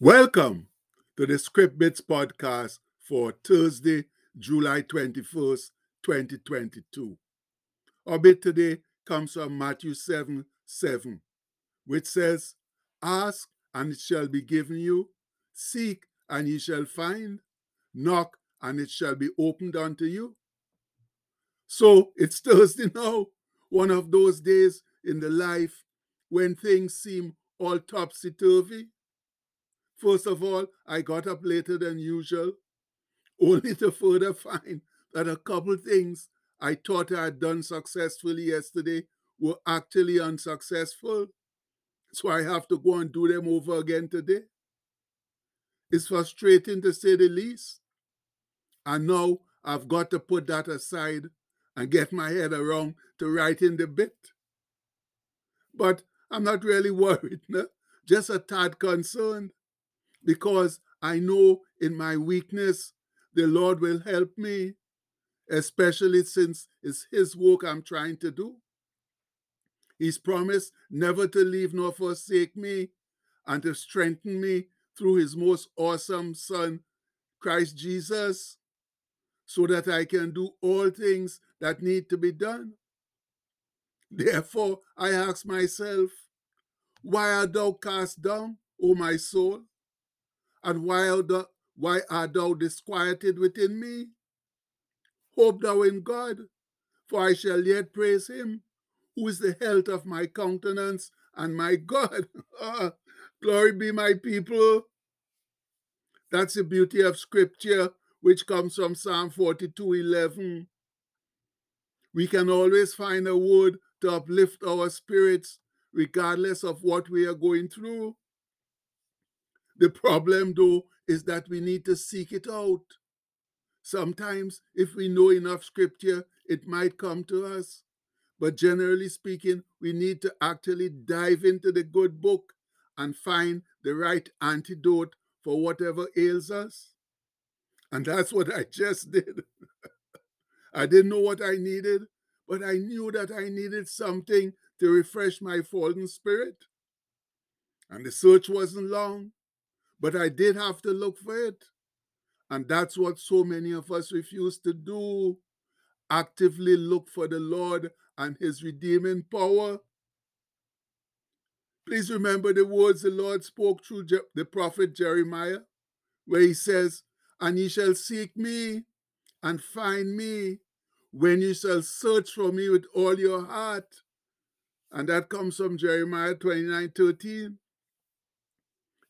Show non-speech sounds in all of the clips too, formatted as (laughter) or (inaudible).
Welcome to the Script Bits podcast for Thursday, July 21st, 2022. Our bit today comes from Matthew 7 7, which says, Ask and it shall be given you, seek and ye shall find, knock and it shall be opened unto you. So it's (laughs) Thursday now, one of those days in the life when things seem all topsy turvy First of all, I got up later than usual, (laughs) only to further find that a couple things I thought I had done successfully yesterday were actually unsuccessful. So I have to go and do them over again today. It's frustrating to say the least. And now I've got to put that aside and get my head around to writing the bit. But I'm not really (laughs) worried, no? just a tad concerned because I know in my weakness the Lord will help me, especially since it's His work I'm trying to do. He's promised never to leave nor forsake me and to strengthen me through His most awesome Son, Christ Jesus, so that I can do all things that need to be done. Therefore, I ask myself, Why art thou cast down, O my soul? And why, why art thou disquieted within me? Hope thou in God, for I shall yet praise him, who is the health of my countenance and my God. (laughs) Ah, glory be my people. That's the beauty of scripture, which comes from Psalm 42 11. We can always find a word to uplift our spirits, regardless of what we are going through. The problem, though, is that we need to seek it out. Sometimes, if we know enough scripture, it might come to us. But generally speaking, we need to actually dive into the good book and find the right antidote for whatever ails us. And that's what I just (laughs) did. I didn't know what I needed, but I knew that I needed something to refresh my fallen spirit. And the search wasn't long. But I did have to look for it. And that's what so many of us refuse to do actively look for the Lord and his redeeming power. Please remember the words the Lord spoke through the prophet Jeremiah, where he says, And ye shall seek me and find me when ye shall search for me with all your heart. And that comes from Jeremiah 29 13.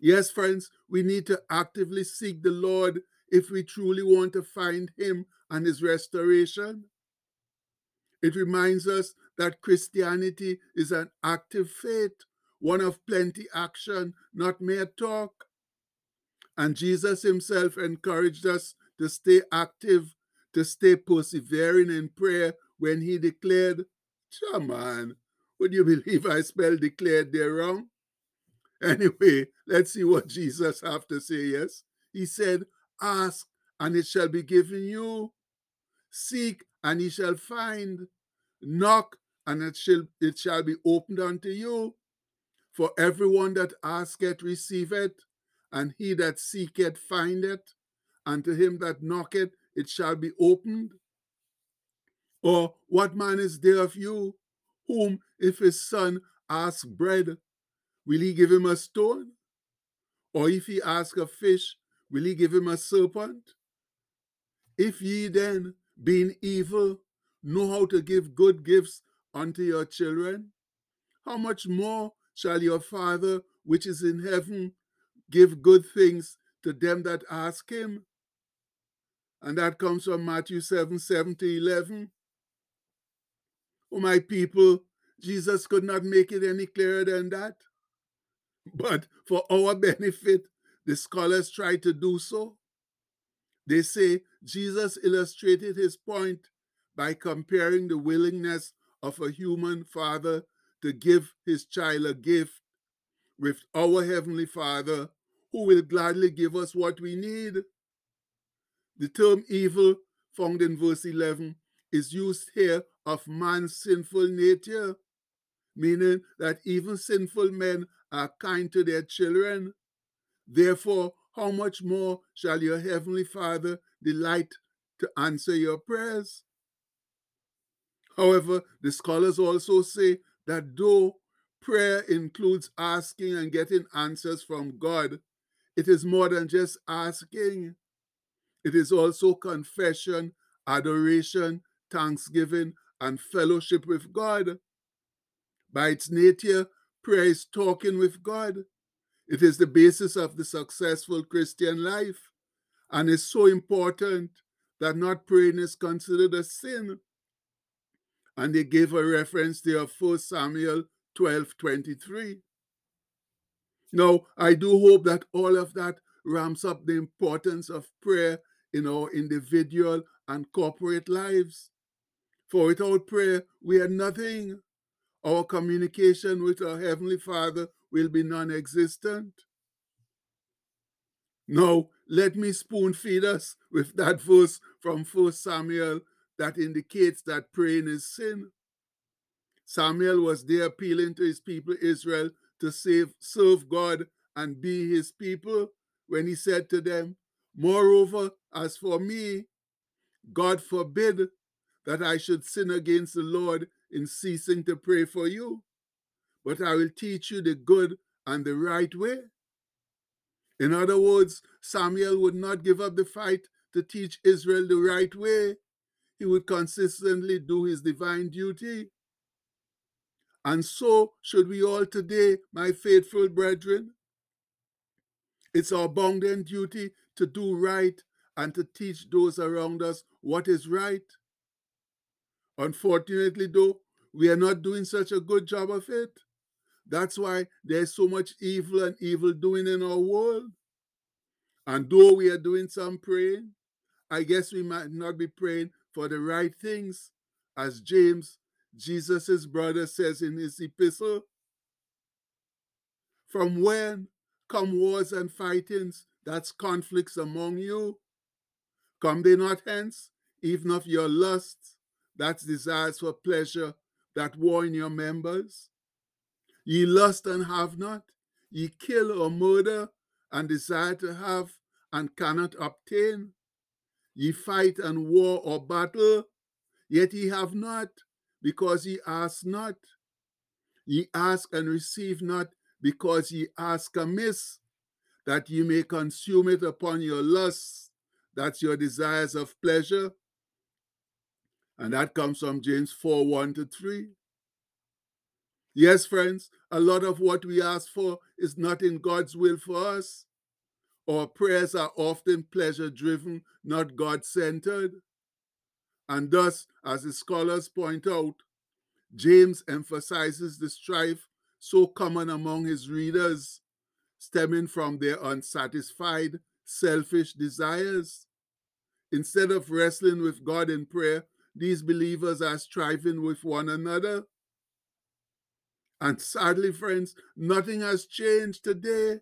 Yes, friends, we need to actively seek the Lord if we truly want to find Him and His restoration. It reminds us that Christianity is an active faith, one of plenty action, not mere talk. And Jesus Himself encouraged us to stay active, to stay persevering in prayer when He declared, Shaman, would you believe I spelled declared there wrong? (laughs) Anyway, let's see what Jesus have to say. Yes, he said, "Ask and it shall be given you; seek and ye shall find; knock and it shall it shall be opened unto you. For everyone that asketh receiveth, and he that seeketh findeth, and to him that knocketh it shall be opened." Or what man is there of you, whom if his son ask bread, will he give him a stone? Or if he ask a fish, will he give him a serpent? If ye then, being evil, know how to give good gifts unto your children, how much more shall your Father which is in heaven give good things to them that ask him? And that comes from Matthew 7 7 to 11. Oh, my people, Jesus could not make it any clearer than that. But for our benefit, the scholars try to do so. They say Jesus illustrated his point by comparing the willingness of a human father to give his child a gift with our Heavenly Father, who will gladly give us what we need. The term evil, found in verse 11, is used here of man's sinful nature, meaning that even sinful men are kind to their children. Therefore, how much more shall your heavenly Father delight to answer your prayers? However, the scholars also say that though prayer includes asking and getting answers from God, it is more than just asking. It is also confession, adoration, thanksgiving, and fellowship with God. By its nature, prayer is talking with God. It is the basis of the successful Christian life and is so important that not praying is considered a sin. And they gave a reference there of 1 Samuel 12 23. Now, I do hope that all of that ramps up the importance of prayer in our individual and corporate lives. For without prayer, we are nothing. Our communication with our Heavenly Father will be non existent. Now, let me spoon feed us with that verse from 1 Samuel that indicates that praying is sin. Samuel was there appealing to his people Israel to save, serve God and be his people when he said to them, Moreover, as for me, God forbid that I should sin against the Lord in ceasing to pray for you, but I will teach you the good and the right way. In other words, Samuel would not give up the fight to teach Israel the right way. He would consistently do his divine duty. And so should we all today, my faithful brethren. It's our bounden duty to do right and to teach those around us what is right. Unfortunately, though, we are not doing such a good job of it. That's why there's so much evil and evil doing in our world. And though we are doing some praying, I guess we might not be praying for the right things, as James, Jesus' brother, says in his epistle. From when come wars and fightings, that's conflicts among you? Come they not hence, even of your lusts, that's desires for pleasure, that war in your members? Ye lust and have not, ye kill or murder, and desire to have, and cannot obtain. Ye fight and war or battle, yet ye have not, because ye ask not. Ye ask and receive not, because ye ask amiss, that ye may consume it upon your lusts, that's your desires of pleasure. And that comes from James 4 1 to 3. Yes, friends, a lot of what we ask for is not in God's will for us. Our prayers are often pleasure driven, not God centered. And thus, as the scholars point out, James emphasizes the strife so common among his readers, stemming from their unsatisfied, selfish desires. Instead of wrestling with God in prayer, these believers are striving with one another. And sadly, friends, nothing has changed today.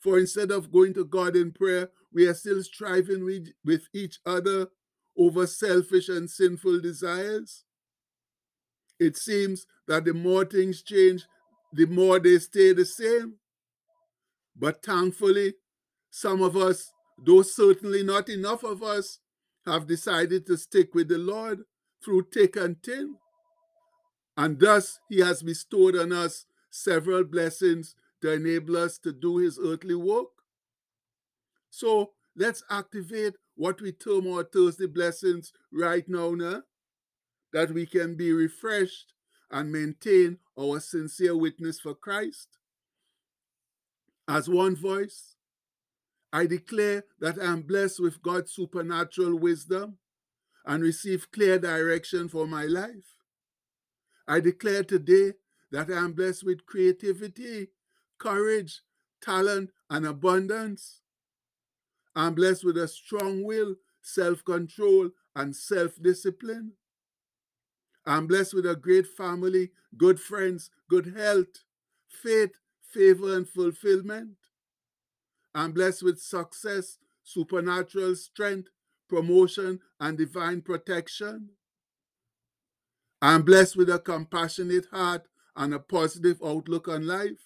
For instead of going to God in prayer, we are still striving with, with each other over selfish and sinful desires. It seems that the more things change, the more they stay the same. But thankfully, some of us, though certainly not enough of us, have decided to stick with the Lord through thick and thin. And thus, He has bestowed on us several blessings to enable us to do His earthly work. So let's activate what we term our Thursday blessings right now, now that we can be refreshed and maintain our sincere witness for Christ. As one voice, I declare that I am blessed with God's supernatural wisdom and receive clear direction for my life. I declare today that I am blessed with creativity, courage, talent, and abundance. I'm blessed with a strong will, self control, and self discipline. I'm blessed with a great family, good friends, good health, faith, favor, and fulfillment. I'm blessed with success, supernatural strength, promotion, and divine protection. I'm blessed with a compassionate heart and a positive outlook on life.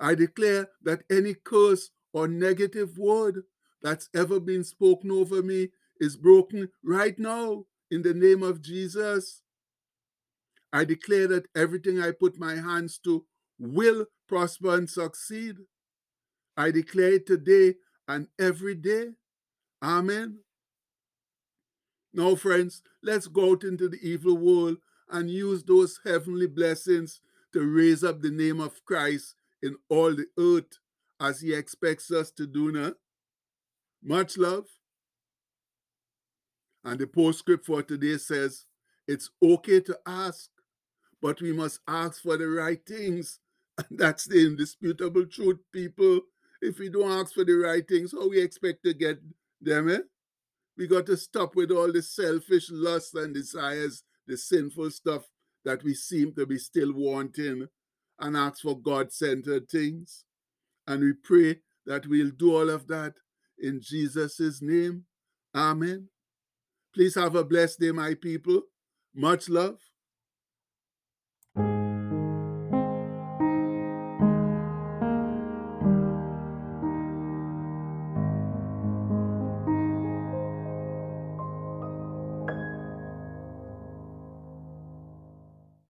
I declare that any curse or negative word that's ever been spoken over me is broken right now in the name of Jesus. I declare that everything I put my hands to will prosper and succeed. I declare it today and every day. Amen. Now, friends, let's go out into the evil world and use those heavenly blessings to raise up the name of Christ in all the earth as he expects us to do now. Much love. And the postscript for today says, it's okay to ask, but we must ask for the right things. (laughs) And that's the indisputable truth, people. If we don't ask for the right things, how we expect to get them, eh? We got to stop with all the selfish lusts and desires, the sinful stuff that we seem to be still wanting, and ask for God centered things. And we pray that we'll do all of that in Jesus' name. Amen. Please have a blessed day, my people. Much love.